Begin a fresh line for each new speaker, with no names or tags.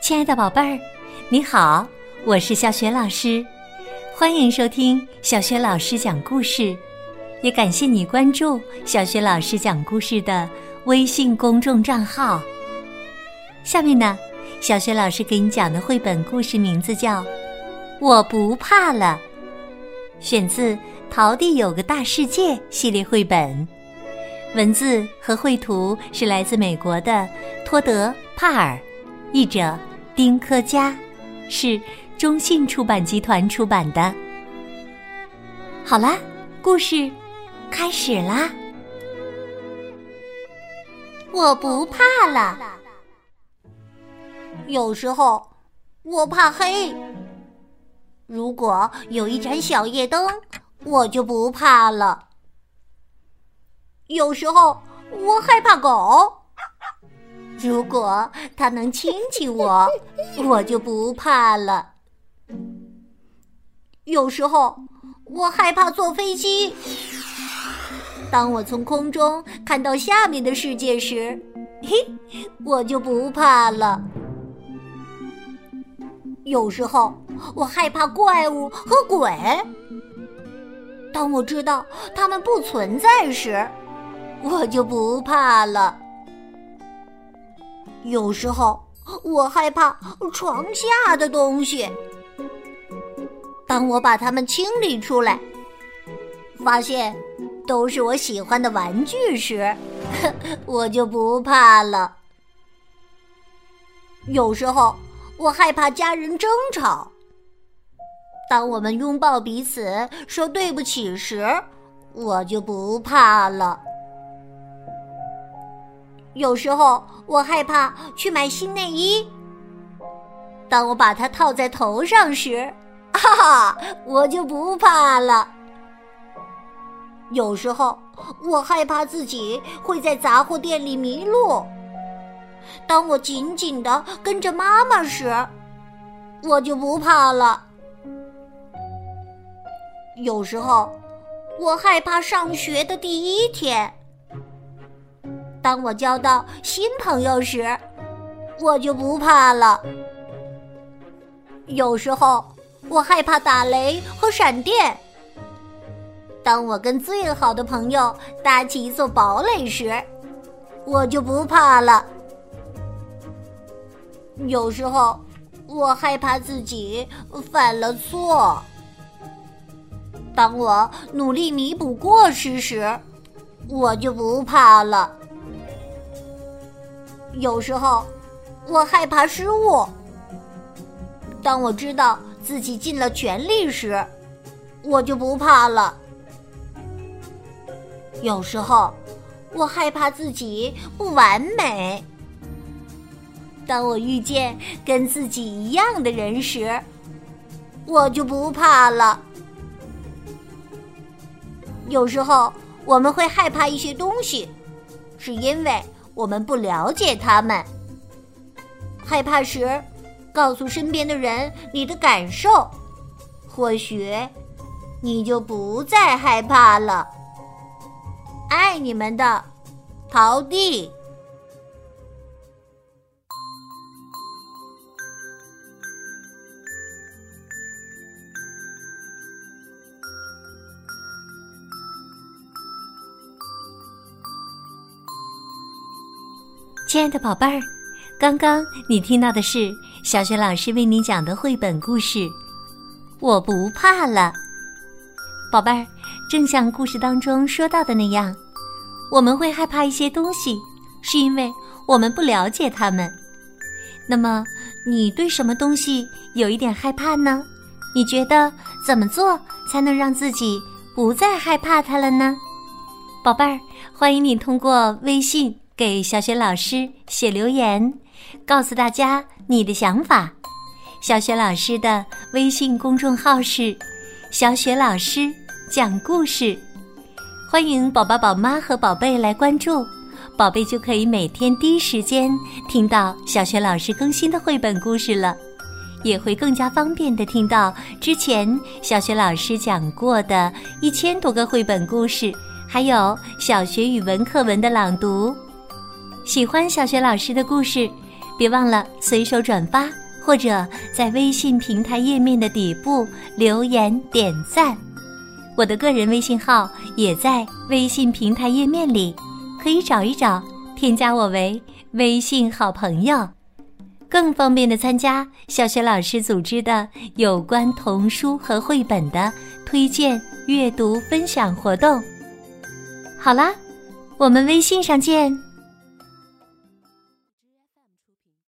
亲爱的宝贝儿，你好，我是小雪老师，欢迎收听小雪老师讲故事，也感谢你关注小雪老师讲故事的微信公众账号。下面呢，小雪老师给你讲的绘本故事名字叫《我不怕了》，选自《桃地有个大世界》系列绘本，文字和绘图是来自美国的托德·帕尔，译者。丁科家是中信出版集团出版的。好啦，故事开始啦！
我不怕了。有时候我怕黑，如果有一盏小夜灯，我就不怕了。有时候我害怕狗。如果他能亲亲我，我就不怕了。有时候我害怕坐飞机，当我从空中看到下面的世界时，嘿，我就不怕了。有时候我害怕怪物和鬼，当我知道他们不存在时，我就不怕了。有时候我害怕床下的东西，当我把它们清理出来，发现都是我喜欢的玩具时，我就不怕了。有时候我害怕家人争吵，当我们拥抱彼此说对不起时，我就不怕了。有时候我害怕去买新内衣，当我把它套在头上时，哈哈，我就不怕了。有时候我害怕自己会在杂货店里迷路，当我紧紧的跟着妈妈时，我就不怕了。有时候我害怕上学的第一天。当我交到新朋友时，我就不怕了。有时候我害怕打雷和闪电。当我跟最好的朋友搭起一座堡垒时，我就不怕了。有时候我害怕自己犯了错。当我努力弥补过失时，我就不怕了。有时候，我害怕失误。当我知道自己尽了全力时，我就不怕了。有时候，我害怕自己不完美。当我遇见跟自己一样的人时，我就不怕了。有时候，我们会害怕一些东西，是因为。我们不了解他们，害怕时，告诉身边的人你的感受，或许你就不再害怕了。爱你们的，陶弟。
亲爱的宝贝儿，刚刚你听到的是小雪老师为你讲的绘本故事《我不怕了》。宝贝儿，正像故事当中说到的那样，我们会害怕一些东西，是因为我们不了解它们。那么，你对什么东西有一点害怕呢？你觉得怎么做才能让自己不再害怕它了呢？宝贝儿，欢迎你通过微信。给小雪老师写留言，告诉大家你的想法。小雪老师的微信公众号是“小雪老师讲故事”，欢迎宝宝、宝妈和宝贝来关注，宝贝就可以每天第一时间听到小雪老师更新的绘本故事了，也会更加方便的听到之前小雪老师讲过的一千多个绘本故事，还有小学语文课文的朗读。喜欢小学老师的故事，别忘了随手转发，或者在微信平台页面的底部留言点赞。我的个人微信号也在微信平台页面里，可以找一找，添加我为微信好朋友，更方便的参加小雪老师组织的有关童书和绘本的推荐阅读分享活动。好啦，我们微信上见。